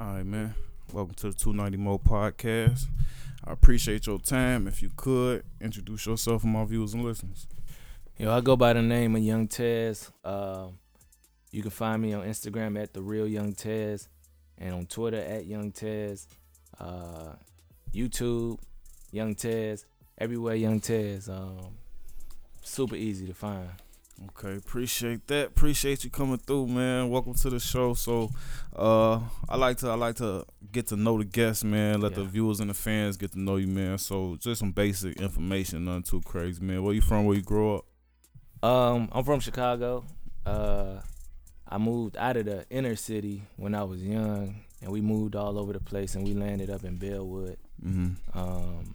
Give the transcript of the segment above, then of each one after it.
All right, man. Welcome to the 290 Mo podcast. I appreciate your time. If you could introduce yourself and my viewers and listeners. Yo, I go by the name of Young Tez. Uh, you can find me on Instagram at the real Young Tez, and on Twitter at Young Tez, uh, YouTube Young Tez, everywhere Young Tez. Um, super easy to find. Okay, appreciate that. Appreciate you coming through, man. Welcome to the show. So, uh, I like to I like to get to know the guests, man. Let the viewers and the fans get to know you, man. So, just some basic information, nothing too crazy, man. Where you from? Where you grow up? Um, I'm from Chicago. Uh, I moved out of the inner city when I was young, and we moved all over the place, and we landed up in Bellwood. Mm-hmm. Um,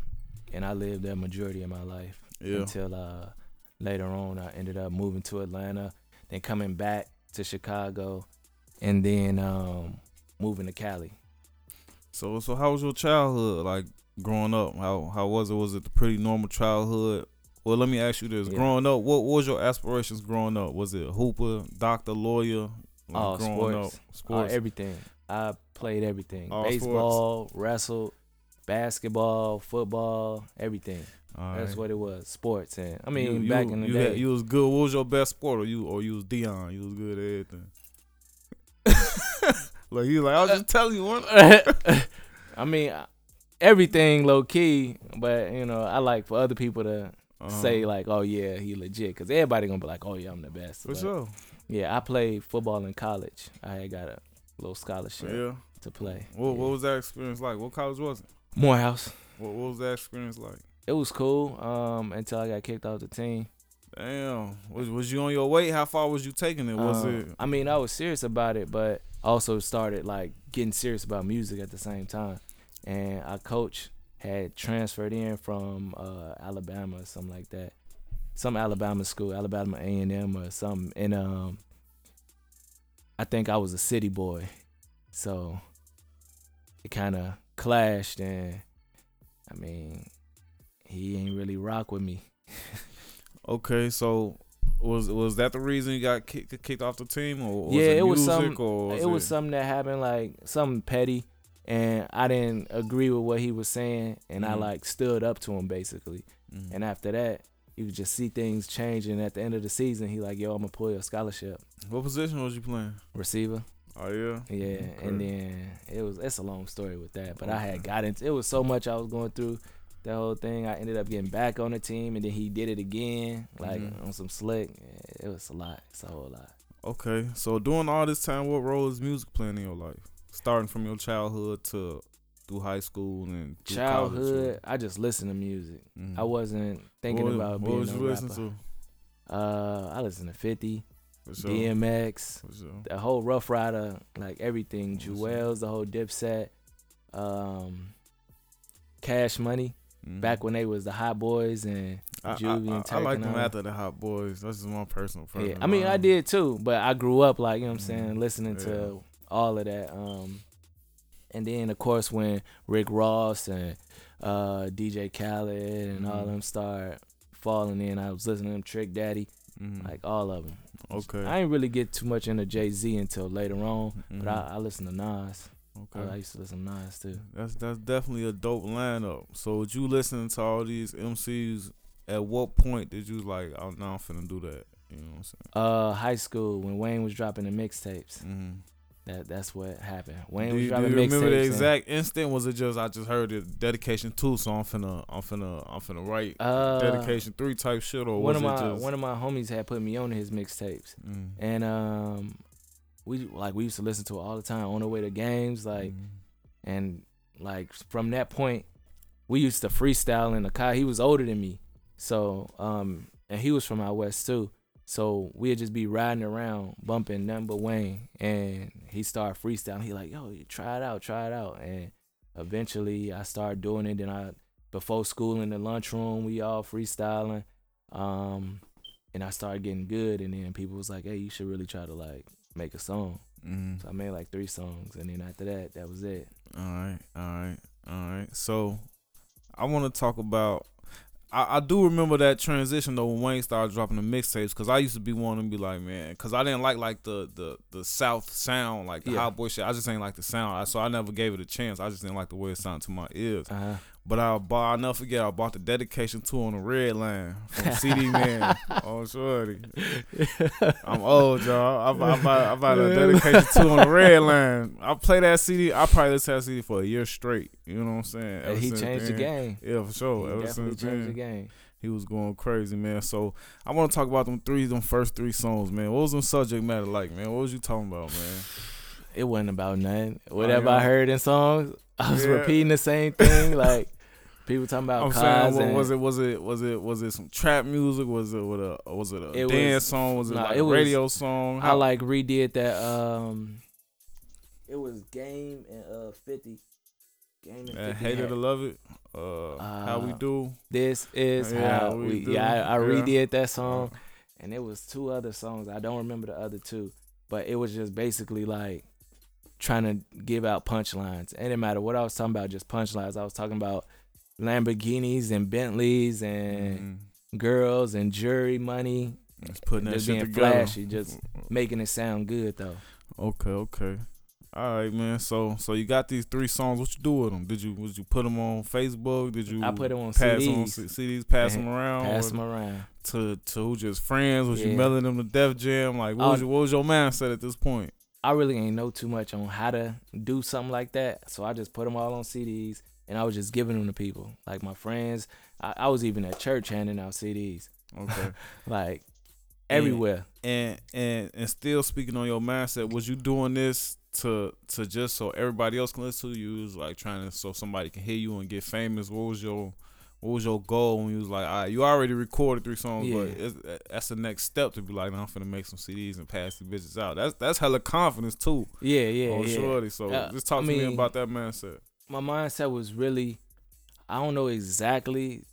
and I lived there majority of my life. Yeah. until uh, later on I ended up moving to Atlanta, then coming back to Chicago, and then um, moving to Cali. So, so how was your childhood? Like growing up, how how was it? Was it a pretty normal childhood? Well, let me ask you this: Yeah. Growing up, what, what was your aspirations growing up? Was it hooper, doctor, lawyer? Like, Oh, growing sports. up, Uh, sports. everything. I played everything: All baseball, wrestled, basketball, football, everything. All That's right. what it was. Sports, and I mean, You- you- back in the you day, had- you was good. What was your best sport, or you or you was Deion? You was good at everything. like he was like I was just telling you one. I mean, everything low key, but you know, I like for other people to Uh-huh. say like, "Oh yeah, he legit," because everybody gonna be like, "Oh yeah, I'm the best." for But, sure. Yeah, I played football in college. I had got a little scholarship Yeah. to play. What Yeah. what was that experience like? What college was it? Morehouse? What, what was that experience like? It was cool um, until I got kicked off the team. Damn. Was was you on your way? How far was you taking it? Was Um, it? I mean, I was serious about it, but also started like getting serious about music at the same time. And our coach had transferred in from uh, Alabama or something like that, some Alabama school, Alabama A and M or something. And um, I think I was a city boy, so it kind of clashed. And I mean, he ain't really rock with me. Okay, so was was that the reason you got kicked kicked off the team, or was Yeah, it, it was some- was it was something that happened like something petty and I didn't agree with what he was saying and I Mhm. like stood up to him basically. Mhm. And after that, you could just see things changing at the end of the season. He like, yo, I'm gonna pull your scholarship. what position was you playing? Receiver. Oh yeah, Yeah. Okay. And then it was it's a long story with that. But I had got into it was so much I was going through that whole thing. I ended up getting back on the team and then he did it again, like Mhm. on some slick. It was a lot. It's a whole lot. Okay, so during all this time, what role is music playing in your life? Starting from your childhood to through high school and Childhood, I just listened to music. Mhm. I wasn't thinking what, about what being was a you rapper. listening Uh, I listened to 50, to? For sure. DMX, the whole Ruff Ryder, like everything. Juelz, the whole Dipset, um, Cash Money. Mhm. Back when they was the Hot Boys and I, I, Juvie and I, I like them all. after the Hot Boys. That's just my personal preference. yeah. I mean I did too, but I grew up like you know what I'm saying, Mhm. listening Yeah. to all of that. Um, and then of course when Rick Ross and uh, DJ Khaled and all Mhm. them start falling in, I was listening to them Trick Daddy. mhm. like all of them. Okay. I didn't really get too much into Jay Z until later on, Mhm. but I, I listen to Nas. okay. I, used to listen to Nas too. That's that's definitely a dope lineup. So would you listening to all these MCs? At what point did you like? Oh, now I'm finna do that. You know what I'm saying? Uh, high school when Wayne was dropping the mixtapes. Mm-hmm. That that's what happened. Wayne do was you, do you remember the mixtapes. and, exact instant? Was it just I just heard it dedication two, so I'm finna I'm finna I'm finna write Uh, dedication three type shit, or one was of it my just one of my homies had put me on his mixtapes, Mm. and um, we like we used to listen to it all the time on the way to games, like Mm. and like from that point we used to freestyle in the car he was older than me so um and he was from out west too so we'd just be riding around bumping number wayne and he started freestyling. He like yo you try it out try it out. And eventually i started doing it. Then i before school in the lunchroom we all freestyling. Um and i started getting good. And then people was like hey you should really try to like make a song. Mm. so i made like three songs. And then after that that was it. All right, all right, all right. So I want to talk about. I, I do remember that transition though when Wayne started dropping the mixtapes because I used to be one to be like, man, because I didn't like like the the the South sound, like the Yeah. hot boy shit. I just ain't like the sound, I, so I never gave it a chance. I just didn't like the way it sounded to my ears. Uh-huh. But I bought, I'll never forget, I bought the dedication two on the red line from CD Man. oh, shorty. I'm old, y'all. I, I, bought, I bought a dedication two on the red line. I play that CD. I probably listened to that CD for a year straight. You know what I'm saying? Ever he changed the game. Yeah, for sure. He Ever definitely changed then, the game. he was going crazy, man. So I want to talk about them three, them first three songs, man. What was them subject matter like, man? What was you talking about, man? It wasn't about nothing. Whatever yeah. I heard in songs, I was Yeah. repeating the same thing. like people talking about I'm cars saying, what, and was it? Was it? Was it? Was it some trap music? Was it? What a? Was it a It was- dance song? Was it nah, like it a was- radio song? I like redid that. Um, it was Game and uh Fifty. Game and Uh, 50 hated had- to love it. Uh, how we Uh, do? This is Yeah, how we we. do. Yeah, I, I Yeah. redid that song, and it was two other songs. I don't remember the other two, but it was just basically like trying to give out punchlines. It didn't matter what I was talking about, just punchlines. I was talking about Lamborghinis and Bentleys and Mhm. girls and jury money, Just putting that just shit being together. flashy, just making it sound good though. Okay, okay. All right, man. So, so you got these three songs. What you do with them? Did you, would you put them on Facebook? Did you? I put 'em on pass CDs. on CDs, pass them around. Pass them around. to to who just friends? Was you mailing them to Def Jam? Like, what Oh. was your, what was your mindset at this point? I really ain't know too much on how to do something like that. So I just put them all on CDs and I was just giving them to people. Like my friends. I, I was even at church handing out CDs. Okay. Like everywhere. and and and still speaking on your mindset, was you doing this to to just so everybody else can listen to you? Was like trying to so somebody can hear you and get famous. What was your what was your goal when you was like, all right, you already recorded three songs, but Yeah. it's, that's the next step to be like, nah, I'm finna make some CDs and pass these bitches out. That's that's hella confidence too. Yeah, yeah, oh, yeah. shorty. So Uh, just talk I to me about that mindset. My mindset was really I don't know exactly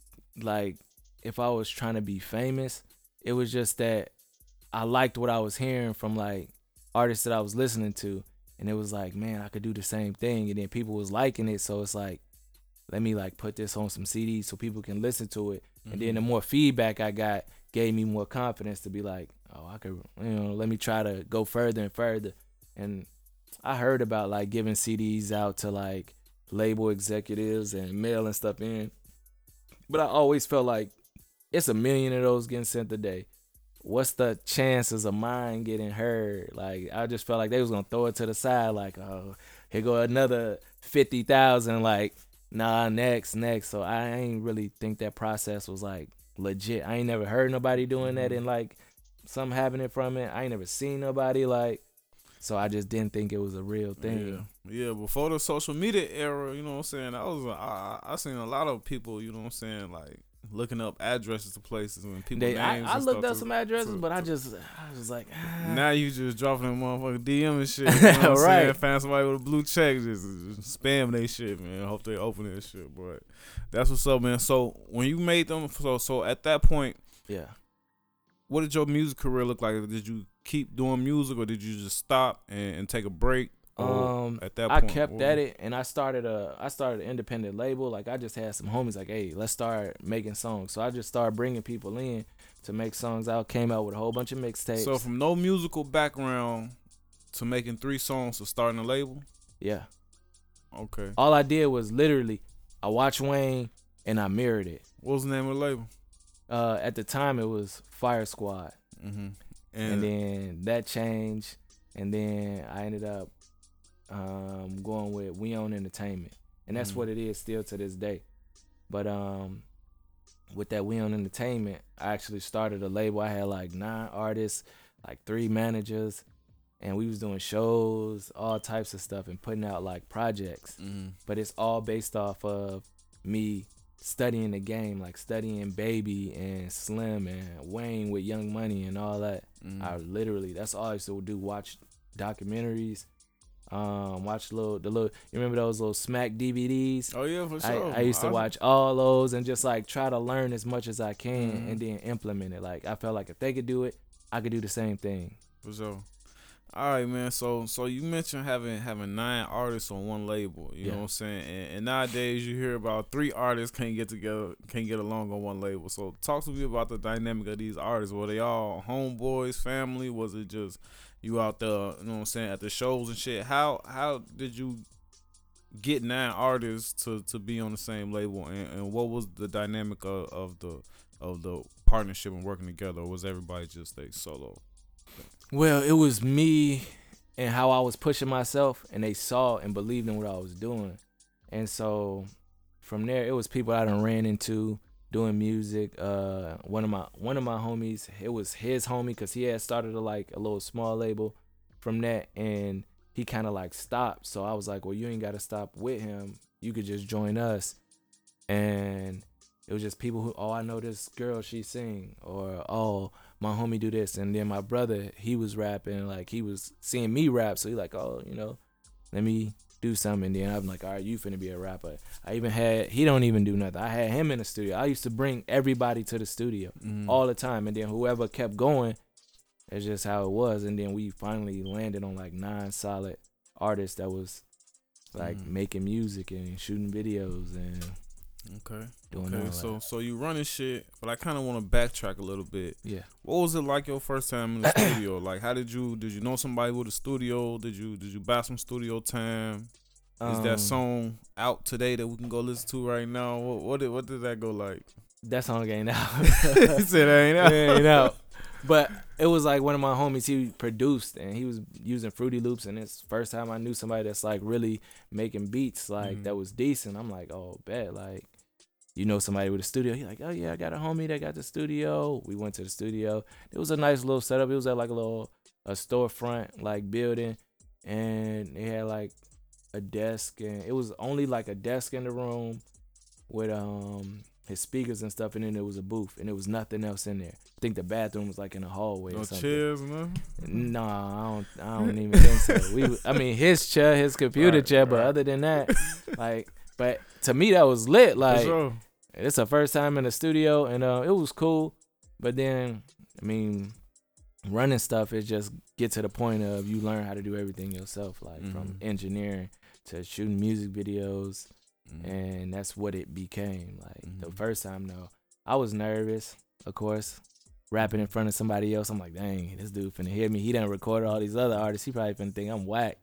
like if I was trying to be famous. It was just that I liked what I was hearing from like artists that I was listening to and it was like, man, I could do the same thing and then people was liking it, so it's like let me like put this on some CDs so people can listen to it. And then the mm-hmm. more feedback I got gave me more confidence to be like, oh, I could, you know, let me try to go further and further. And I heard about like giving CDs out to like label executives and mailing stuff in. But I always felt like it's a million of those getting sent a day. What's the chances of mine getting heard? Like I just felt like they was gonna throw it to the side, like, oh, here go another fifty thousand. Like, nah, next, next. So I ain't really think that process was like legit. I ain't never heard nobody doing that mm-hmm. and like something happening from it. I ain't never seen nobody like. So I just didn't think it was a real thing. Yeah, yeah. Before the social media era, you know what I'm saying. I was, I, I seen a lot of people, you know what I'm saying, like looking up addresses to places and people They, I, names. I and looked up to- some addresses, to- but I just, I was like, ah. Now you just dropping them motherfucking DM and shit. You know what I'm saying? Right. Find somebody with a blue check, just, just spam they shit, man. Hope they open that shit, but that's what's up, man. So when you made them, so so at that point, yeah. what did your music career look like? Did you keep doing music, or did you just stop and, and take a break? Um, at that point, I kept at it, and I started a, I started an independent label. Like I just had some homies like, hey, let's start making songs. So I just started bringing people in to make songs out. Came out with a whole bunch of mixtapes. So from no musical background to making three songs to starting a label. yeah, Okay, all I did was literally, I watched Wayne and I mirrored it. what was the name of the label? Uh, at the time, it was Fire Squad. Mm-hmm. And, And, then that changed. And then i ended up um, going with we own entertainment. And that's Mhm. what it is still to this day. But um with that we own entertainment i actually started a label. I had like nine artists like three managers. And we was doing shows all types of stuff and putting out like projects. Mm-hmm. but it's all based off of me studying the game, like studying Baby and Slim and Wayne with Young Money and all that. Mm-hmm. I literally that's all I used to do. Watch documentaries, um, watch little the little. You remember those little Smack DVDs? oh yeah, for I, sure. I used to watch all those and just like try to learn as much as I can Mhm. and then implement it. Like I felt like if they could do it, I could do the same thing. For sure. All right, man. So so you mentioned having having nine artists on one label. You Yeah. know what I'm saying? And, and nowadays you hear about three artists can't get together, can't get along on one label. So talk to me about the dynamic of these artists. Were they all homeboys, family? Was it just you out there? You know what I'm saying? At the shows and shit. How how did you get nine artists to to be on the same label? And, and what was the dynamic of, of the of the partnership and working together? Or was everybody just a solo? Well, it was me and how I was pushing myself, and they saw and believed in what I was doing. And so from there, it was people I done ran into doing music. Uh, one of my one of my homies, it was his homie because he had started a, like a little small label from that, and he kind of like stopped. So I was like, well, you ain't got to stop with him. You could just join us. And it was just people who, oh, I know this girl, she sing, or oh, my homie do this, and then my brother, he was rapping, like he was seeing me rap, so he like, oh, you know, let me do something. And then I'm like, all right, you finna be a rapper. I even had, he don't even do nothing. I had him in the studio. I used to bring everybody to the studio Mm. all the time, and then whoever kept going, that's just how it was. And then we finally landed on like nine solid artists that was like Mhm. making music and shooting videos and Okay. doing Okay, so that. so you running shit, but I kind of want to backtrack a little bit. Yeah. What was it like your first time in the studio? Like, how did you did you know somebody with a studio? Did you did you buy some studio time? Is Um, that song out today that we can go listen to right now? What what did what did that go like? That song ain't out. he said ain't out. It ain't out. But it was like one of my homies. He produced and he was using Fruity Loops, and it's first time I knew somebody that's like really making beats like Mhm. that was decent. I'm like, oh, bet like. You know somebody with a studio. He's like, oh yeah, I got a homie that got the studio. We went to the studio. It was a nice little setup. It was at like a little a storefront like building, and they had like a desk, and it was only like a desk in the room with um his speakers and stuff, and then there was a booth, and there was nothing else in there. I think the bathroom was like in the hallway No or something. chairs, nothing. Nah, I don't. I don't even think so. We, I mean, his chair, his computer Right, chair, but other than that, like, but to me that was lit. Like, sure. it's the first time in the studio, and uh, it was cool. But then, I mean, running stuff is just get to the point of you learn how to do everything yourself, like from Mhm. engineering to shooting music videos, Mhm. and that's what it became. Like the Mhm. first time, though, I was nervous, of course. Rapping in front of somebody else, I'm like, dang, this dude finna hear me. He done recorded all these other artists. He probably finna think I'm whack.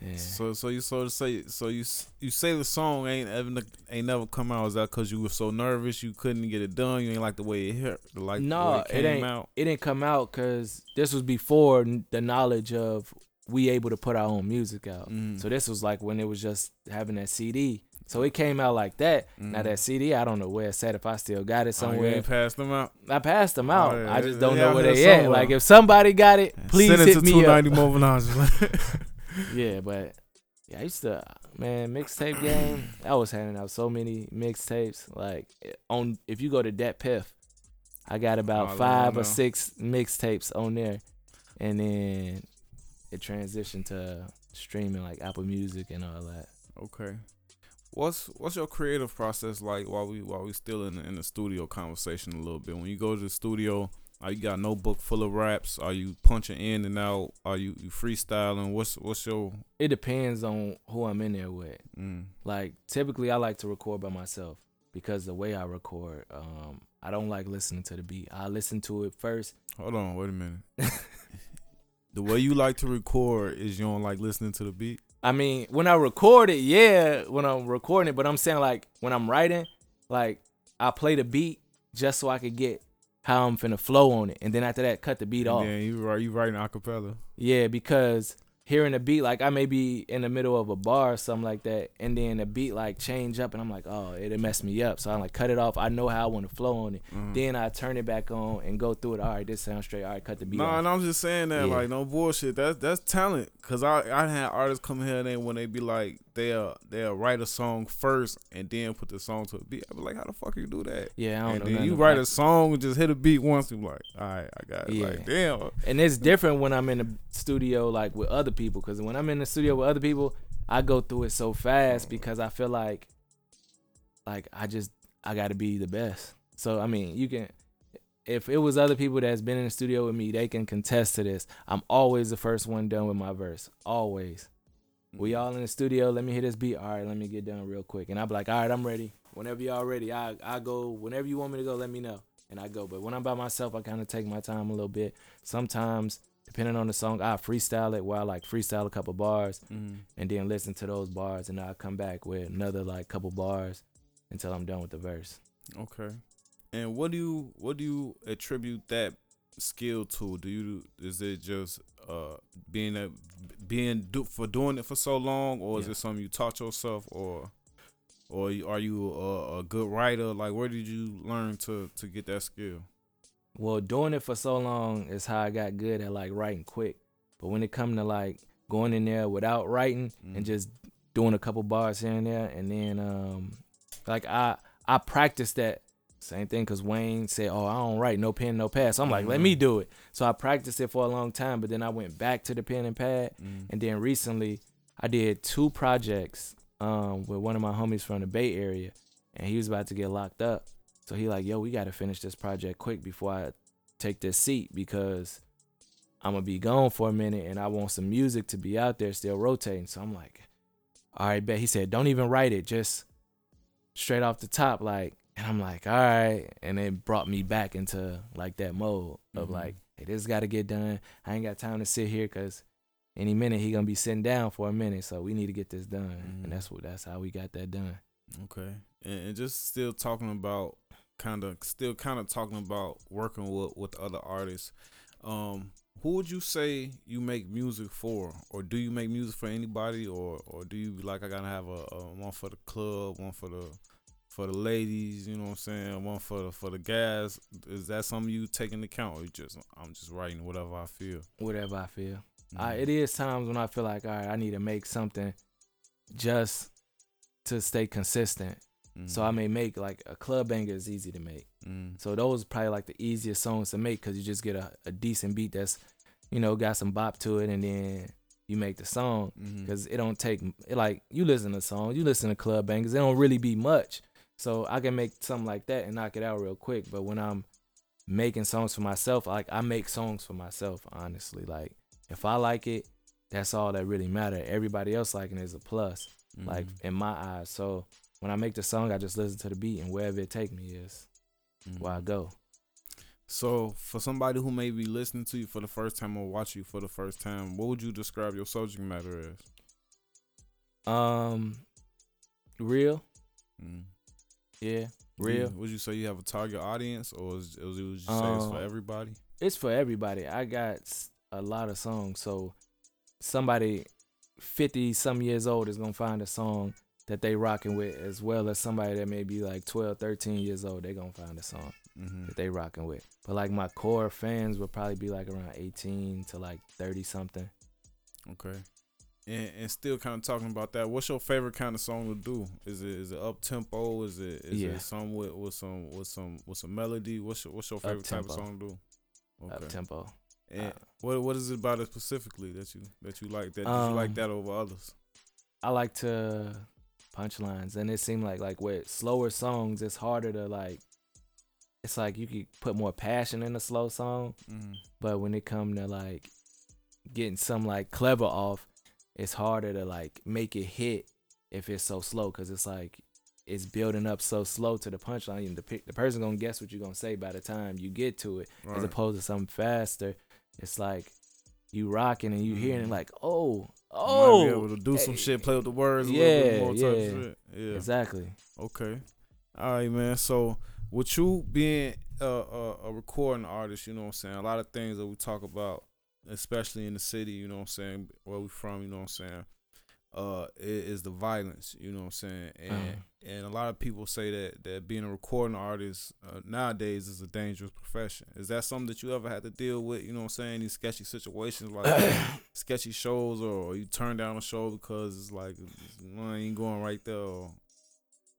Yeah. So so you so to say so you you say the song ain't ever ain't never come out. Is that because you were so nervous you couldn't get it done? You ain't like the way it hit, like No, it it ain't. out. it didn't come out because this was before the knowledge of we able to put our own music out. Mhm. So this was like when it was just having that CD. So it came out like that. Now Mhm. that CD, I don't know where it's at. If I still got it Oh, you somewhere, passed them out. I passed them out. Oh, yeah. I just don't they know where they at. somewhere. Like if somebody got it, please Send it hit to me two up. Yeah, but yeah, I used to man mixtape game. I was handing out so many mixtapes. Like on if you go to Dat Piff, I got Oh, about I five or six mixtapes on there, and then it transitioned to streaming like Apple Music and all that. okay. What's what's your creative process like while we while we still in the, in the studio conversation a little bit? When you go to the studio, are you got a notebook full of raps? Are you punching in and out? Are you, you freestyling? What's what's your It depends on who I'm in there with. mm, Like typically, I like to record by myself because the way I record, um, I don't like listening to the beat. I listen to it first. Hold on, wait a minute. the way you like to record is you don't like listening to the beat. I mean, when I record it, yeah, when I'm recording it, but I'm saying like when I'm writing, like I play the beat just so I could get how I'm finna flow on it, and then after that, cut the beat off. Yeah, you right. You writing acapella. Yeah, because hearing the beat, like I may be in the middle of a bar or something like that, and then the beat like change up, and I'm like, oh, it'll mess me up. So I like cut it off. I know how I want to flow on it. Mhm. Then I turn it back on and go through it. All right, this sounds straight. All right, cut the beat No, and I'm just saying that Yeah. like no bullshit. That's that's talent. Cause I I had artists come here and they when they be like they'll they'll write a song first and then put the song to a beat. I be like, how the fuck are you do that? Yeah, I don't and know. then you write it. a song and just hit a beat once. You like, all right, I got it. Yeah. Like, damn. And it's different when I'm in the studio like with other people because when I'm in the studio with other people, I go through it so fast because I feel like like I just I got to be the best. So I mean, you can if it was other people that's been in the studio with me, they can contest to this. I'm always the first one done with my verse. Always. We Mm-hmm. all in the studio. Let me hit this beat. All right, let me get done real quick. And I'm like, all right, I'm ready. Whenever y'all ready, I I go. Whenever you want me to go, let me know, and I go. But when I'm by myself, I kind of take my time a little bit. Sometimes, depending on the song, I freestyle it where I like freestyle a couple bars, Mhm. and then listen to those bars, and I come back with another like couple bars until I'm done with the verse. Okay. And what do you what do you attribute that skill to? Do you is it just uh being a being do, for doing it for so long, or is Yeah. it something you taught yourself, or or are you a, a good writer? Like, where did you learn to to get that skill? Well, doing it for so long is how I got good at like writing quick. But when it come to like going in there without writing Mhm. and just doing a couple bars here and there, and then um, like I I practiced that same thing because Wayne said, "Oh, I don't write, no pen, no pad." So I'm like, "Let Mhm. me do it." So I practiced it for a long time, but then I went back to the pen and pad, Mm. and then recently I did two projects um with one of my homies from the Bay Area, and he was about to get locked up. So he like, yo, we gotta finish this project quick before I take this seat because I'm gonna be gone for a minute and I want some music to be out there still rotating. So I'm like, all right, bet. He said, don't even write it, just straight off the top, like. And I'm like, all right, and it brought me back into like that mode of Mhm. like, hey, this got to get done. I ain't got time to sit here because any minute he gonna be sitting down for a minute, so we need to get this done. Mhm. And that's what that's how we got that done. Okay. And, and just still talking about kind of still kind of talking about working with with other artists. Um, who would you say you make music for, or do you make music for anybody, or or do you like I gotta have a, a one for the club, one for the for the ladies, you know what I'm saying, one for the for the guys. Is that something you take into account, or you just I'm just writing whatever I feel? Whatever I feel. I, Mhm. it is times when I feel like, all right, I need to make something just to stay consistent. So I may make like a club banger is easy to make. Mhm. So those probably like the easiest songs to make because you just get a, a decent beat that's, you know, got some bop to it, and then you make the song. Because it don't take it like you listen to songs, you listen to club bangers. It don't really be much, so I can make something like that and knock it out real quick. But when I'm making songs for myself, like I make songs for myself, honestly. Like if I like it, that's all that really matter. Everybody else liking it is a plus, like Mhm. in my eyes. So when I make the song, I just listen to the beat and wherever it take me is where I Mhm. go. So, for somebody who may be listening to you for the first time or watch you for the first time, what would you describe your subject matter as? Um, real, Mm. yeah, real. Would you say you have a target audience, or is, would you say it's for Um, everybody? it's for everybody. I got a lot of songs, so somebody fifty some years old is gonna find a song that they rocking with, as well as somebody that may be like 12, 13 years old. They gonna find a song Mm-hmm. that they rocking with. But like my core fans will probably be like around eighteen to like thirty something. Okay. And, and still kind of talking about that. What's your favorite kind of song to do? Is it is it up tempo? Is it is Yeah. it some with, with some with some with some melody? What's your, what's your favorite type of song to do? Up Okay. tempo. And Uh, what what is it about it specifically that you that you like that you Um, like that over others? I like to punchlines, and it seemed like like with slower songs, it's harder to like. It's like you could put more passion in a slow song, Mm-hmm. but when it come to like getting some like clever off, it's harder to like make it hit if it's so slow, cause it's like it's building up so slow to the punchline. And the pe- the person gonna guess what you're gonna say by the time you get to it, as opposed to something faster. It's like you rocking and you hearing it Mhm. like, oh, oh, might be oh, able to do some hey, shit, play with the words a little bit yeah, more yeah. shit. Yeah. Exactly. Okay. All right, man. So with you being a, a, a recording artist, you know what I'm saying, a lot of things that we talk about, especially in the city, you know what I'm saying, where we from, you know what I'm saying, uh, is the violence, you know what I'm saying, and Uh-huh. and a lot of people say that that being a recording artist uh, nowadays is a dangerous profession. Is that something that you ever had to deal with? You know what I'm saying, these sketchy situations like sketchy shows, or you turn down a show because it's like I ain't going right there, or,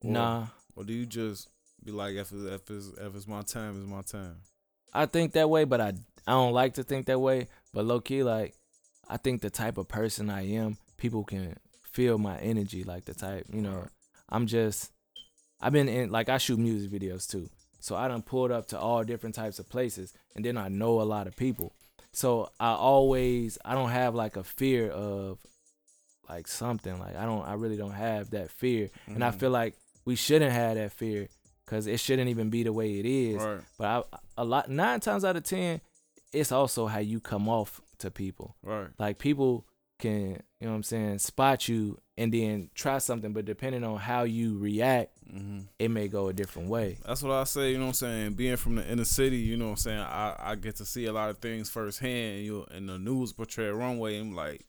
or Nah, or do you just be like, if it's, if it's, if it's my time, it's my time? I think that way, but I I don't like to think that way. But low key, like I think the type of person I am, people can feel my energy. Like the type, you know, I'm just I've been in like I shoot music videos too. So I done pulled up to all different types of places, and then I know a lot of people. So I always I don't have like a fear of like something like I don't I really don't have that fear, and I Mhm. feel like we shouldn't have that fear because it shouldn't even be the way it is. Right. But I, a lot nine times out of ten, it's also how you come off to people. Right. Like people can, you know what I'm saying, spot you and then try something, but depending on how you react, hmm it may go a different way. That's what I say, you know what I'm saying? Being from the inner city, you know what I'm saying? I, I get to see a lot of things firsthand. You and the news portray wrong way. I'm like,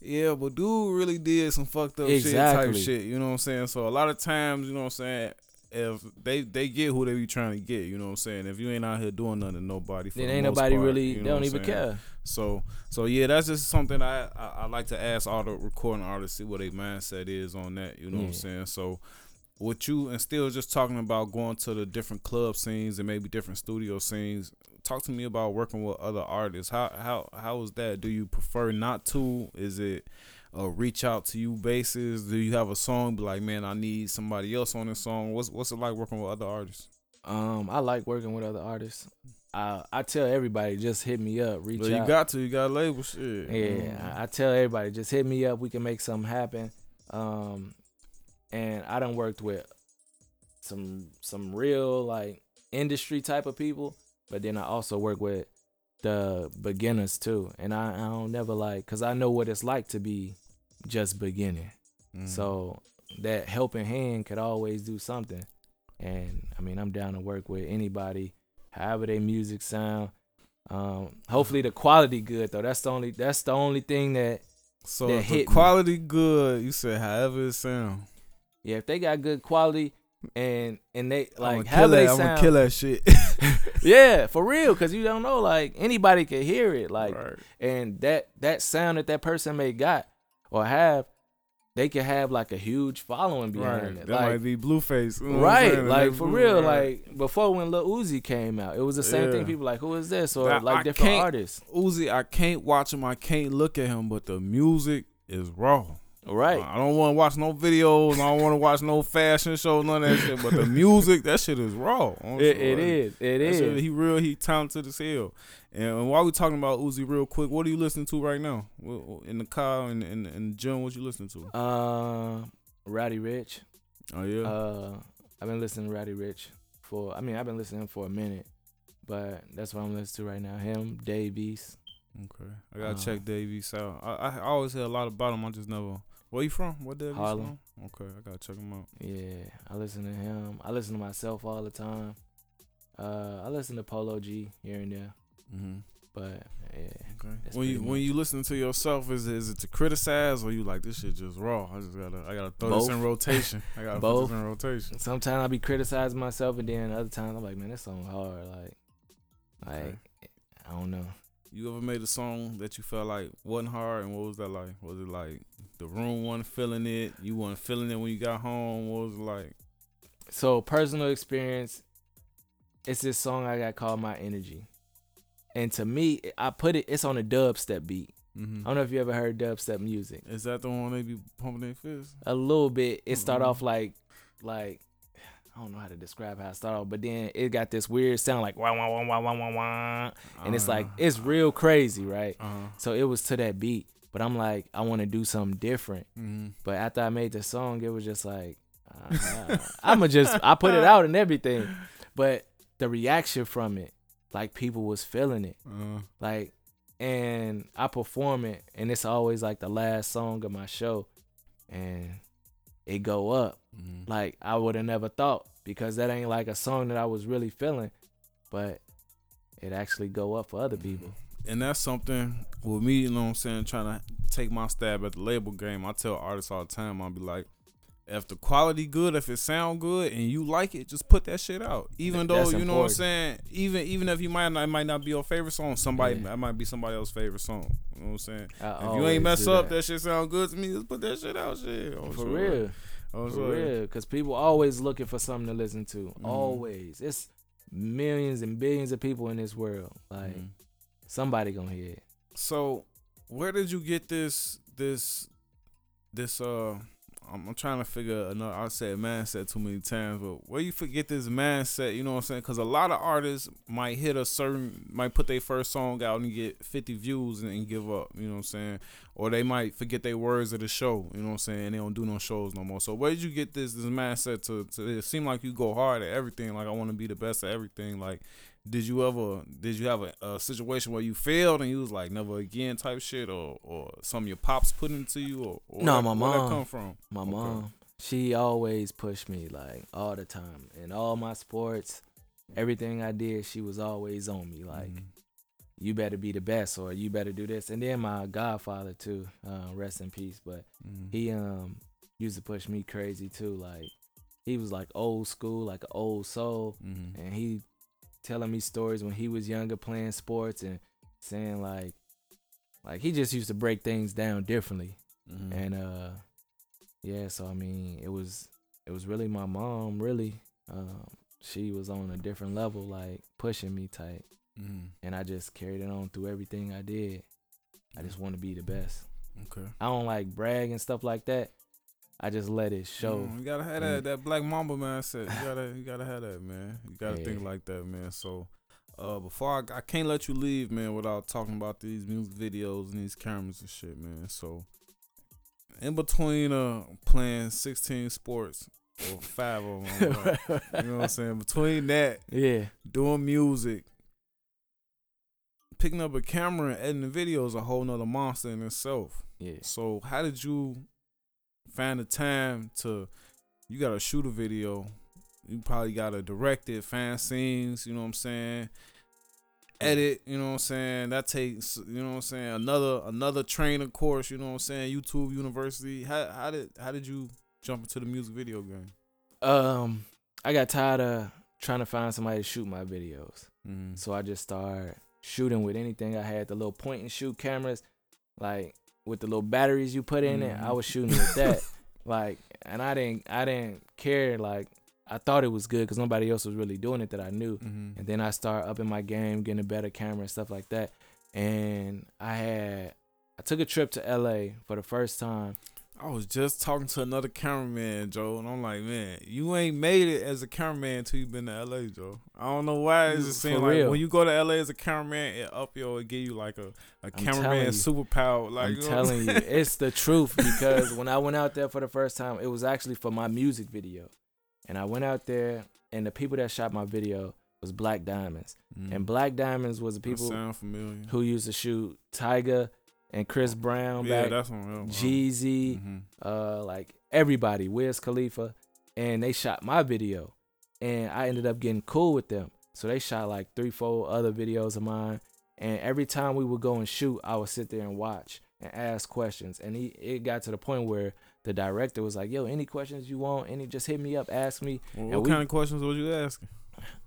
yeah, but dude really did some fucked up shit Exactly. type shit. You know what I'm saying? So a lot of times, you know what I'm saying, if they they get who they be trying to get, you know what I'm saying? If you ain't out here doing nothing nobody, for Then the ain't nobody part, really, you they don't even saying? care. So so yeah, that's just something I, I I like to ask all the recording artists see what their mindset is on that. You know what I'm saying? So with you and still just talking about going to the different club scenes and maybe different studio scenes. Talk to me about working with other artists. How how how is that? Do you prefer not to? Is it a reach out to you basis? Do you have a song be like, man, I need somebody else on this song? What's what's it like working with other artists? Um, I like working with other artists. I I tell everybody just hit me up, reach out. Well, you out. got to, you got to label shit. Yeah, I, I tell everybody just hit me up. We can make something happen. Um, and I done worked with some some real like industry type of people, but then I also work with the beginners too. And I, I don't never like because I know what it's like to be just beginning. Mhm. So that helping hand could always do something. And I mean, I'm down to work with anybody, however their music sound. Um, hopefully the quality good though. That's the only that's the only thing that So that the hit me. quality good, you said however it sound. yeah, if they got good quality and and they like however they that. I'm gonna kill that shit. yeah, for real, cause you don't know like anybody could hear it like right. and that that sound that that person may got or have, they could have like a huge following behind Right. it. That like, might be Blueface. You know right like for Blue- real right. like before when Lil Uzi came out it was the same Yeah. thing people like who is this or Now, like I different artists Uzi, I can't watch him. I can't look at him, but the music is raw. Right I don't want to watch no videos. I don't want to watch no fashion show, none of that shit. But the music, that shit is raw. It, it is it That is shit, he real. He talented as hell. And while we talking about Uzi, real quick, what are you listening to right now? In the car and in, in the gym, what you listening to? uh Roddy Ricch Oh yeah. uh I've been listening to Roddy Ricch for I mean I've been listening for a minute but that's what I'm listening to right now him Dave East Okay, I gotta Uh, check Dave East out. I, I always hear a lot about him. I just never. Where you from? What Dave East Harlem. from? Okay, I gotta check him out. yeah I listen to him I listen to myself all the time uh I listen to Polo G here and there Mm-hmm. but yeah Okay. When you pretty when you listen to yourself, is it, is it to criticize or you like this shit just raw? I just gotta I gotta throw this in rotation. I gotta put Both. this in rotation. sometimes I be criticizing myself, and then other times I'm like, man, this song hard. Like, like Okay. I don't know. You ever made a song that you felt like wasn't hard, and what was that like? Was it like the room wasn't feeling it? You weren't feeling it when you got home? What was it like? So personal experience, it's this song I got called My Energy, and to me, I put it. It's on a dubstep beat. Mm-hmm. I don't know if you ever heard dubstep music. Is that the one they be pumping their fist? A little bit. It start Mhm. off like, like. I don't know how to describe how it started but then it got this weird sound like wah wah wah wah wah wah wah, and it's like it's real crazy, right? Uh-huh. So it was to that beat, but I'm like, I want to do something different. Mm-hmm. But after I made the song, it was just like, uh, I'ma just I put it out and everything. But the reaction from it, like people was feeling it, Uh, like, and I perform it, and it's always like the last song of my show, and it go up. mhm. Like I would have never thought because that ain't like a song that I was really feeling, but it actually go up for other mm-hmm. people. And that's something with me, you know what I'm saying, trying to take my stab at the label game. I tell artists all the time, I'll be like, if the quality good, if it sound good and you like it, just put that shit out. Even though, That's you know what I'm saying, even even if you might not it might not be your favorite song, somebody Yeah. that might be somebody else's favorite song. You know what I'm saying? I If you ain't mess up, that. shit sound good to me, just put that shit out shit. For sure. real. Oh, For sure. real, because people always looking for something to listen to. Mm-hmm. Always, it's millions and billions of people in this world. Like Mhm. somebody gonna hear it. So, where did you get this this this uh I'm, I'm trying to figure another. I said mindset too many times, but where you forget this mindset? You know what I'm saying? Because a lot of artists might hit a certain, might put their first song out and get 50 views and, and give up. You know what I'm saying? Or they might forget their words of the show. You know what I'm saying? And they don't do no shows no more. So where did you get this this mindset to? to it seem like you go hard at everything. Like I want to be the best at everything. Like did you ever did you have a, a, situation where you failed and you was like never again type shit or or some of your pops put into you or, or no where, my mom where that come from my Okay. mom she always pushed me like all the time in all my sports everything i did she was always on me like Mhm. you better be the best or you better do this and then my godfather too uh, rest in peace but Mhm. he um used to push me crazy too like he was like old school like an old soul Mhm. and he telling me stories when he was younger playing sports and saying like like he just used to break things down differently. Mhm. and uh yeah so i mean it was it was really my mom really. Um she was on a different level like pushing me tight Mhm. and i just carried it on through everything i did. I just want to be the best. Okay. I don't like brag and stuff like that i just let it show. Mm, you gotta have Mm. that that black mamba mindset. You gotta you gotta have that man. You gotta think like that man. So uh before I, I can't let you leave man without talking about these music videos and these cameras and shit man. So in between uh playing 16 sports or five of them you know what I'm saying? Between that yeah. doing music, picking up a camera and editing video is a whole nother monster in itself. yeah. So how did you find the time to you gotta shoot a video, you probably gotta direct it, fan scenes, you know what I'm saying? Edit, you know what I'm saying? That takes you know what I'm saying, another another training course, you know what I'm saying, YouTube University. How how did how did you jump into the music video game? um i got tired of trying to find somebody to shoot my videos Mm-hmm. So I just started shooting with anything I had, the little point and shoot cameras, like with the little batteries you put in it. I Mhm. was shooting with that, like, and I didn't, I didn't care. Like, I thought it was good because nobody else was really doing it that I knew. Mm-hmm. And then I started upping my game, getting a better camera and stuff like that. And I had, I took a trip to LA for the first time. I was just talking to another cameraman, Joe, and I'm like, man, you ain't made it as a cameraman until you've been to LA, Joe. I don't know why it just For seems like when you go to LA as a cameraman, it up your, it give you like a, a cameraman superpower. Like I'm you know telling you, it's the truth because when I went out there for the first time, it was actually for my music video. And I went out there, and the people that shot my video was Black Diamonds. Mm. And Black Diamonds was the people who used to shoot Tyga and Chris Brown yeah, back, that's one. Jeezy, hmm uh, like everybody, Wiz Khalifa, and they shot my video, and I ended up getting cool with them. So they shot like three, four other videos of mine, and every time we would go and shoot, I would sit there and watch and ask questions, and he it got to the point where the director was like, "Yo, any questions you want? Any, just hit me up, ask me, Well, what we- kind of questions would you ask?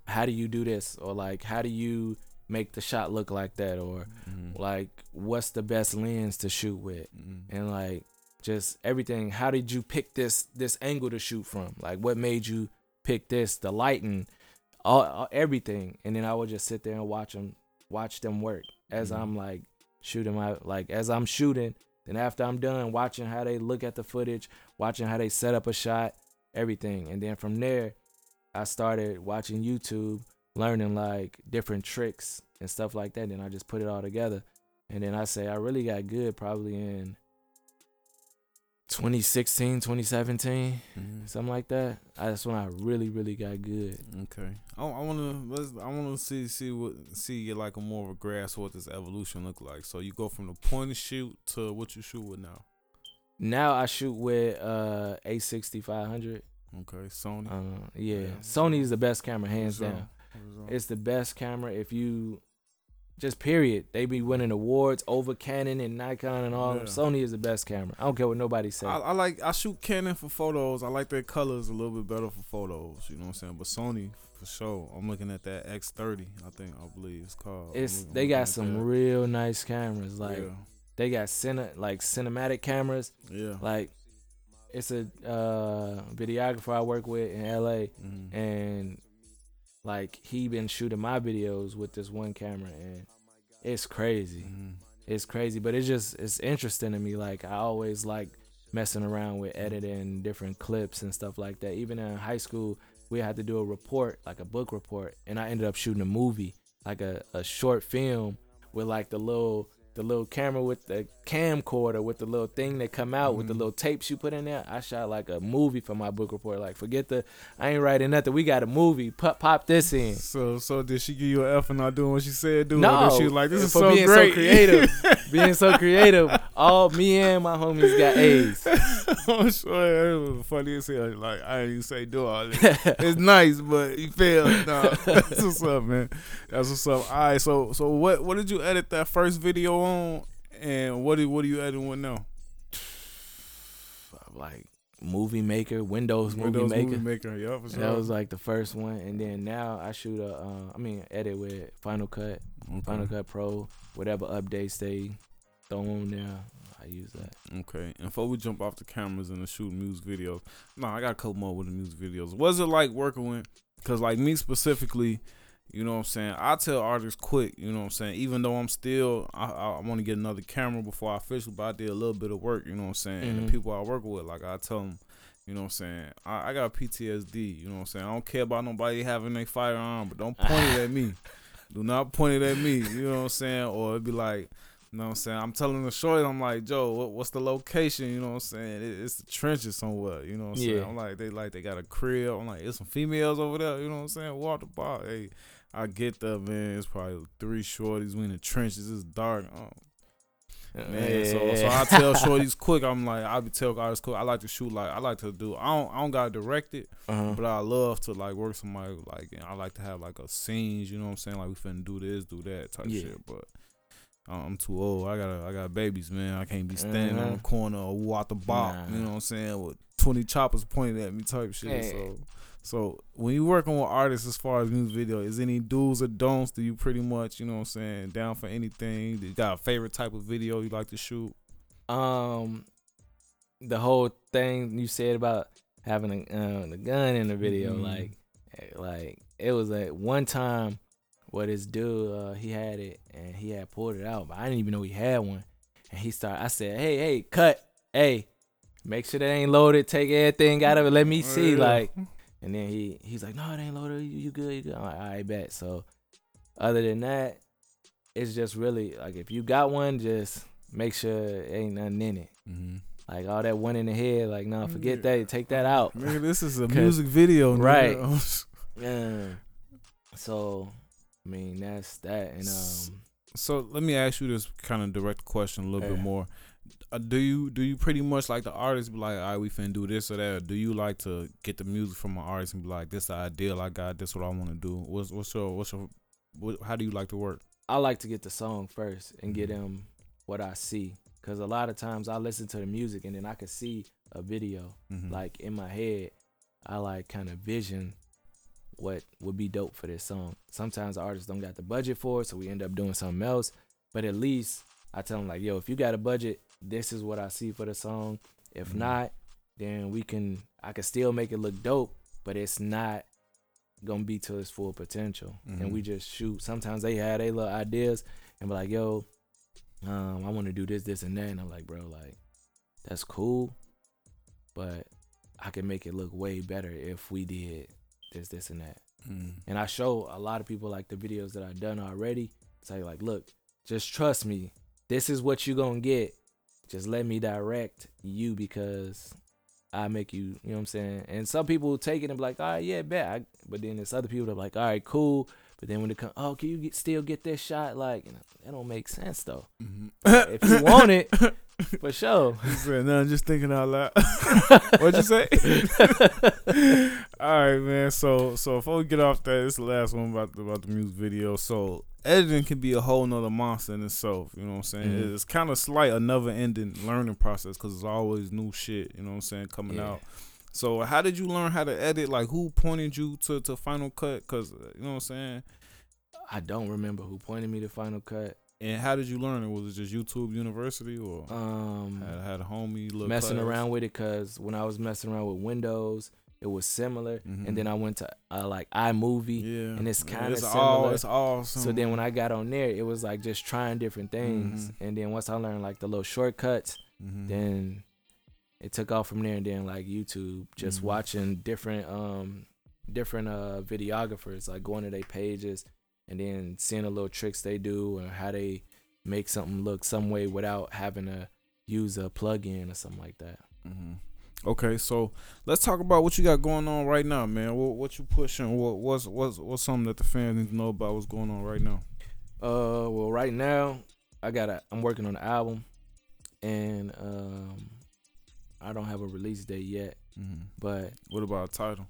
how do you do this, or like how do you make the shot look like that, or Mm-hmm. Like what's the best lens to shoot with." and like just everything how did you pick this this angle to shoot from? Like what made you pick this the lighting all, all everything? And then i would just sit there and watch them watch them work. As Mhm. i'm like shooting my like as i'm shooting then after i'm done watching how they look at the footage watching how they set up a shot everything. And then from there i started watching youtube learning like different tricks and stuff like that then i just put it all together and then I say I really got good probably in 2016, 2017, Mhm. something like that. I, that's when I really, really got good. Okay, I, I wanna let's I wanna see see what see you like a more of a grasp what this evolution look like. So you go from the point and shoot to what you shoot with now. Now I shoot with uh A6500. Okay, Sony. Uh, yeah. Yeah. Sony is the best camera, hands down. It's the best camera. If you just period, they be winning awards over Canon and Nikon and all. Yeah. Sony is the best camera. I don't care what nobody says. I, I like I shoot Canon for photos. I like their colors a little bit better for photos. You know what I'm saying? But Sony for sure. I'm looking at that X30. I think I believe it's called. It's looking- they got some that. real nice cameras. Like yeah, they got cine like cinematic cameras. yeah. Like it's a uh, videographer I work with in LA, Mhm. and like he been shooting my videos with this one camera, and it's crazy. Mhm. It's crazy, but it's just it's interesting to me. Like I always like messing around with editing different clips and stuff like that. Even in high school, we had to do a report, like a book report, and I ended up shooting a movie, like a, a short film with like the little the little camera with the camcorder with the little thing that come out mm-hmm. with the mm-hmm. little tapes you put in there. I shot like a movie for my book report. Like forget the I ain't writing nothing. We got a movie. Pop pop this in. So so did she give you an F for not doing what she said do? No, she was like this is for so being great. so creative. being so creative. All me and my homies got A's. I'm sure it was funny as hell. Like I didn't even say do all this. it's nice, but you failed. No, that's what's up, man. That's what's up. All right, so so what what did you edit that first video on, and what do what are you editing with now? Like movie maker, Windows, Windows movie maker. Movie maker, yeah, sure. That was like the first one, and then now I shoot a, uh, I mean, edit with Final Cut, okay. Final Cut Pro, whatever updates they throw on there. I use that. Okay. And before we jump off the cameras and the shoot music videos, no, I got a couple more with the music videos. What's it like working with? Because like me specifically, you know what I'm saying? I tell artists quick, you know what I'm saying? Even though I'm still, I, I want to get another camera before I officially, but I did a little bit of work, you know what I'm saying? Mm-hmm. And the mm-hmm. people I work with, like I tell them, you know what I'm saying? I, I got PTSD, you know what I'm saying? I don't care about nobody having a firearm, but don't point it at me. Do not point it at me, you know what I'm saying? Or it'd be like, you know what I'm saying? I'm telling the shorty, I'm like, Joe, what, what's the location? You know what I'm saying? It, it's the trenches somewhere. You know what I'm yeah. saying? I'm like, they like they got a crib. I'm like, there's some females over there. You know what I'm saying? Walk the bar. Hey, I get that man. It's probably three shorties. We in the trenches. It's dark. Oh. Man, so so I tell shorties quick. I'm like I be tell guys quick. I like to shoot like I like to do. I don't I don't gotta direct it, uh-huh. but I love to like work somebody like. And I like to have like a scenes. You know what I'm saying? Like we finna do this, do that type yeah. shit. But I'm too old. I got I got babies, man. I can't be standing mm-hmm. on the corner or walk the block. Nah. You know what I'm saying? With 20 choppers pointing at me, type shit. Hey. So, so when you working with artists as far as music video, is any do's or don'ts? Do you pretty much, you know what I'm saying, down for anything? Do you got a favorite type of video you like to shoot? Um, the whole thing you said about having a uh, the gun in the video, mm-hmm. like, like it was like one time what this dude uh, he had it and he had pulled it out, but I didn't even know he had one. And he started. I said, "Hey, hey, cut, hey, make sure that ain't loaded. Take everything out of it. Let me see." Like, and then he he's like, "No, it ain't loaded. You, you good? You good?" I'm like, "I bet." So, other than that, it's just really like if you got one, just make sure ain't nothing in it. Mm-hmm. Like all that one in the head, like no, forget yeah. that. Take that out. Man, this is a music video, right? yeah. So I mean, that's that. And um, so let me ask you this kind of direct question a little yeah. bit more. Uh, do you do you pretty much like the artist be like, all right, we finna do this or that? Or do you like to get the music from an artist and be like, this the ideal I got, this what I want to do? What's what's your what's your what, how do you like to work? I like to get the song first and get them mm-hmm. what I see, cause a lot of times I listen to the music and then I can see a video mm-hmm. like in my head. I like kind of vision what would be dope for this song. Sometimes artists don't got the budget for it, so we end up doing something else. But at least I tell them like, yo, if you got a budget, this is what I see for the song. If mm-hmm. not, then we can I can still make it look dope, but it's not gonna be to its full potential. Mm-hmm. And we just shoot. Sometimes they have their little ideas and be like, yo, um, I want to do this, this, and that. And I'm like, bro, like, that's cool, but I can make it look way better if we did this, this, and that. Mm. And I show a lot of people like the videos that I've done already. Say like, look, just trust me. This is what you're gonna get. Just let me direct you because I make you. You know what I'm saying? And some people take it and be like, all right, yeah, bet. I, but then there's other people that are like, all right, cool. But then when it come, oh, can you get, still get this shot? Like, that don't make sense though. Mm-hmm. if you want it, For sure. Said, no, I'm just thinking out loud. What'd you say? All right, man. So so before we get off that, this is the last one about the, about the music video. So editing can be a whole nother monster in itself. You know what I'm saying? Mm-hmm. It's kind of slight a never ending learning process because it's always new shit. You know what I'm saying coming yeah. out. So how did you learn how to edit? Like who pointed you to to Final Cut? Cause you know what I'm saying. I don't remember who pointed me to Final Cut. And how did you learn it? Was it just YouTube University or um had, had a homie messing class? around with it? Cause when I was messing around with Windows, it was similar. Mm-hmm. And then I went to uh, like iMovie, yeah. and it's kind of similar. All, it's awesome. So then when I got on there, it was like just trying different things. Mm-hmm. And then once I learned like the little shortcuts, mm-hmm. then it took off from there and then like YouTube, just Mhm. watching different um different uh videographers, like going to their pages and then seeing the little tricks they do and how they make something look some way without having to use a plug-in or something like that. hmm Okay, so let's talk about what you got going on right now, man. What what you pushing? What what's what's what's something that the fans need to know about what's going on right now? Uh, well, right now I got a I'm working on an album, and um, I don't have a release date yet, Mm-hmm. but What about a title?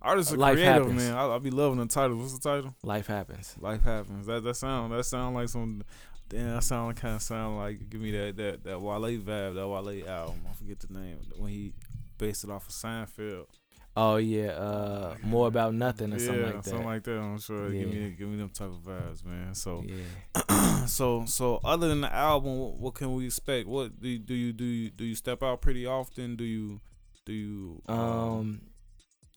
Artists are Life creative, happens. man. I'll be loving the title. What's the title? life happens. Life happens. That that sound that sound like some. Damn, that sound kind of sound like give me that that that Wale vibe. That Wale album. I forget the name when he based it off of Seinfeld. Oh yeah, uh, more about nothing or yeah, something like that. something like that. I'm sure. Yeah. Give me give me them type of vibes, man. So yeah. so so other than the album, what, what can we expect? What do you, do you do you do you step out pretty often? Do you do you Um,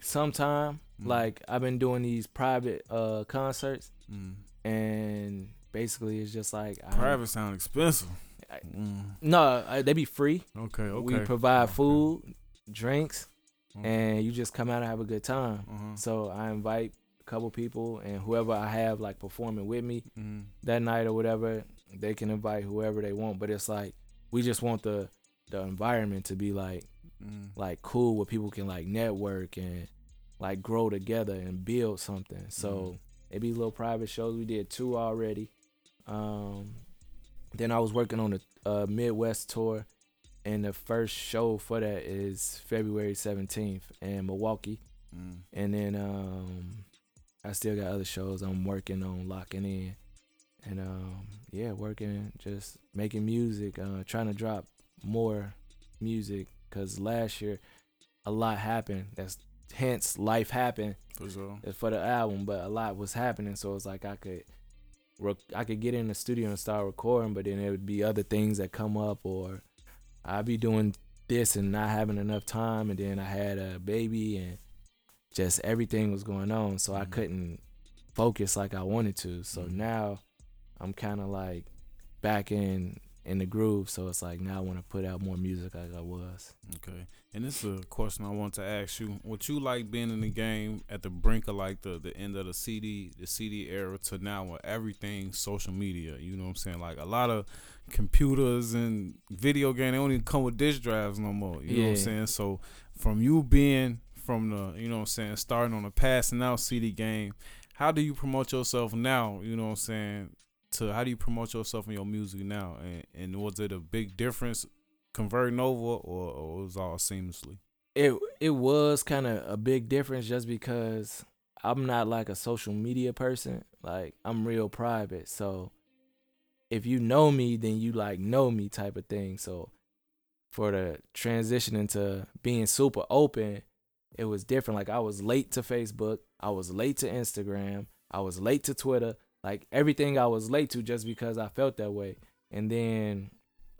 sometime Mm. like I've been doing these private uh concerts, mm, and basically it's just like I- private sound expensive? I- Mm, no, I, they be free. okay, okay. We provide Okay. food, drinks, Mhm. and you just come out and have a good time. Uh-huh. So I invite a couple people and whoever I have like performing with me Mm, that night or whatever, they can invite whoever they want. But it's like we just want the the environment to be like mm, like cool where people can like network and like grow together and build something. So Mhm. it be little private shows. We did two already. Um, then I was working on a, a Midwest tour, and the first show for that is February seventeenth in Milwaukee. mm. And then um, I still got other shows I'm working on locking in, and um, yeah, working just making music, uh, trying to drop more music because last year a lot happened. That's hence life happened For sure. for the album, but a lot was happening, so it's like I could. I could get in the studio and start recording, but then there would be other things that come up, or I'd be doing this and not having enough time, and then I had a baby, and just everything was going on, so I Mhm. couldn't focus like I wanted to. So Mhm. now I'm kind of like back in in the groove, so it's like now I want to put out more music like I was. Okay. And this is a question I want to ask you. Would you like being in the game at the brink of like the, the end of the CD, the CD era to now where everything social media, you know what I'm saying? Like a lot of computers and video game, they don't even come with disk drives no more. You know what I'm saying? So from you being from the, you know what I'm saying, starting on the passing out CD game, how do you promote yourself now? You know what I'm saying? To how do you promote yourself and your music now? And and was it a big difference converting over or, or it was all seamlessly? it it was kind of a big difference just because I'm not like a social media person. Like I'm real private. So if you know me, then you like know me type of thing. So for the transition into being super open, it was different. Like I was late to Facebook, I was late to Instagram, I was late to Twitter. Like everything I was late to just because I felt that way. And then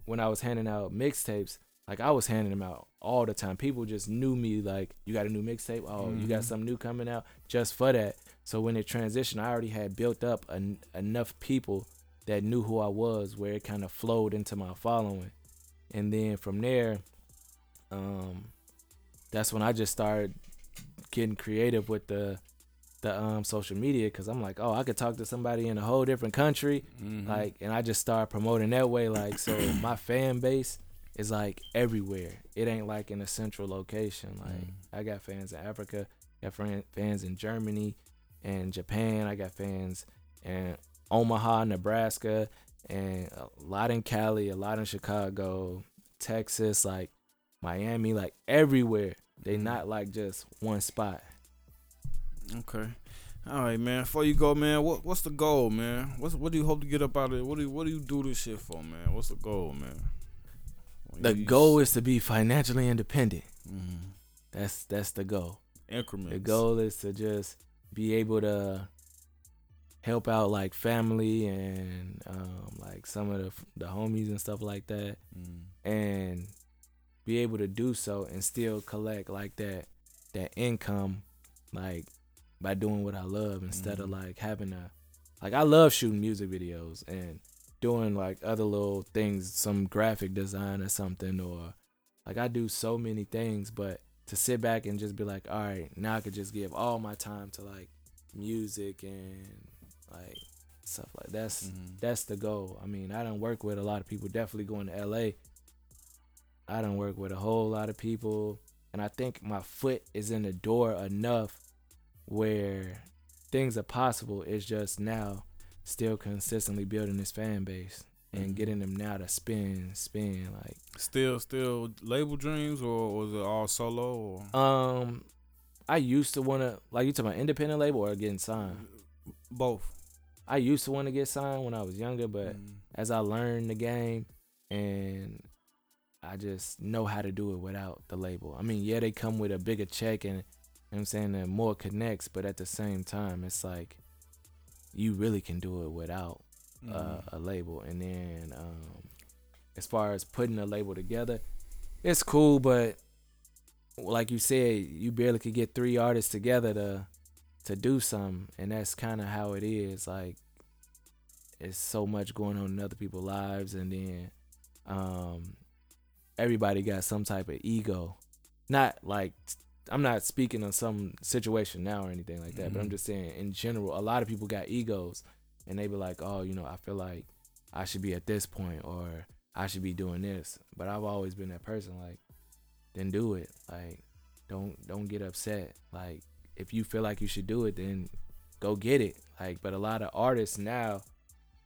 when I was handing out mixtapes, like I was handing them out all the time. People just knew me like, you got a new mixtape? Oh, you got Mhm. something new coming out just for that. So when it transitioned, I already had built up en- enough people that knew who I was where it kind of flowed into my following. And then from there, um, that's when I just started getting creative with the the um social media because I'm like, oh, I could talk to somebody in a whole different country Mm-hmm. like and i just start promoting that way like so my fan base is like everywhere it ain't like in a central location like Mm. i got fans in africa got fans in germany and japan i got fans in omaha nebraska and a lot in cali a lot in chicago texas like miami like everywhere they Mhm. not like just one spot Okay. All right, man. Before you go, man, what what's the goal, man? What's what do you hope to get up out of it? What do you, what do you do this shit for, man? What's the goal, man? the goal is to be financially independent mm that's that's the goal increments. The goal is to just be able to help out like family and um, like some of the the homies and stuff like that, Mm. and be able to do so and still collect like that that income, like by doing what I love instead of Mhm. like having to like I love shooting music videos and doing like other little things, some graphic design or something, or Like I do so many things, but to sit back and just be like, all right, now I could just give all my time to like music and like stuff like that's Mhm. that's the goal. I mean, I don't work with a lot of people. Definitely going to LA. I don't work with a whole lot of people, and I think my foot is in the door enough where things are possible. It's just now still consistently building this fan base and Mhm. getting them now to spin, spin. Like, Still, still label dreams, or was it all solo? Or? um, I used to want to like you talking about independent label or getting signed. Both. I used to want to get signed when I was younger, but Mhm. as I learned the game and I just know how to do it without the label. I mean, yeah, they come with a bigger check and know I'm saying and more connects, but at the same time, it's like you really can do it without uh, Mhm. a label. And then um, as far as putting a label together, it's cool, but like you said, you barely could get three artists together to to do something, and that's kind of how it is. Like it's so much going on in other people's lives, and then um, everybody got some type of ego. Not like I'm not speaking on some situation now or anything like that, but I'm Mhm. just saying in general, a lot of people got egos, and they be like, oh, you know, I feel like I should be at this point or I should be doing this. But I've always been that person, like, then do it. Like, don't don't get upset. Like, if you feel like you should do it, then go get it. Like, but a lot of artists now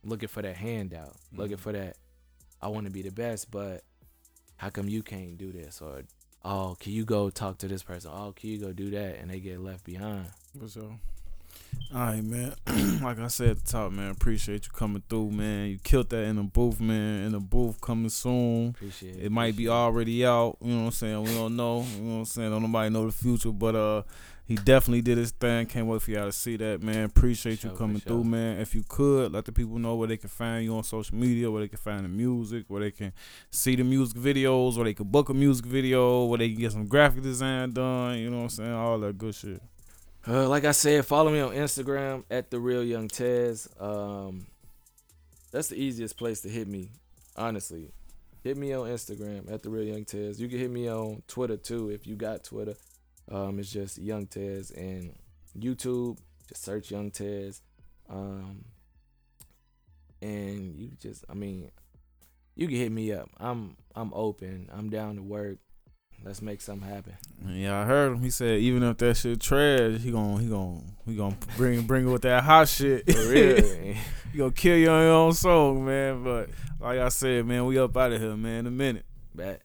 looking for that handout, looking Mhm. for that I want to be the best, but how come you can't do this? Or oh, can you go talk to this person? Oh, can you go do that? And they get left behind. What's up? All right, man. like I said at the top, man, appreciate you coming through, man. You killed that in the booth, man. In the booth coming soon. Appreciate it. It might be already out. You know what I'm saying? We don't know. You know what I'm saying? Don't nobody know the future, but uh, he definitely did his thing. Can't wait for y'all to see that, man. Appreciate you coming through, man. If you could, let the people know where they can find you on social media, where they can find the music, where they can see the music videos, where they can book a music video, where they can get some graphic design done. You know what I'm saying? All that good shit. Uh, like I said, follow me on Instagram at the real young Tez. Um, that's the easiest place to hit me. Honestly, hit me on Instagram at the real young Tez. You can hit me on Twitter too if you got Twitter. Um, it's just Young Tez and YouTube. Just search Young Tez. Um, and you just, I mean, you can hit me up. I'm I'm open. I'm down to work. Let's make something happen. Yeah, I heard him. He said even if that shit trash, he gon' he gon' he gon' bring bring it with that hot shit. For real. you gonna kill your own song, man. But like I said, man, we up out of here, man. In a minute. Bet.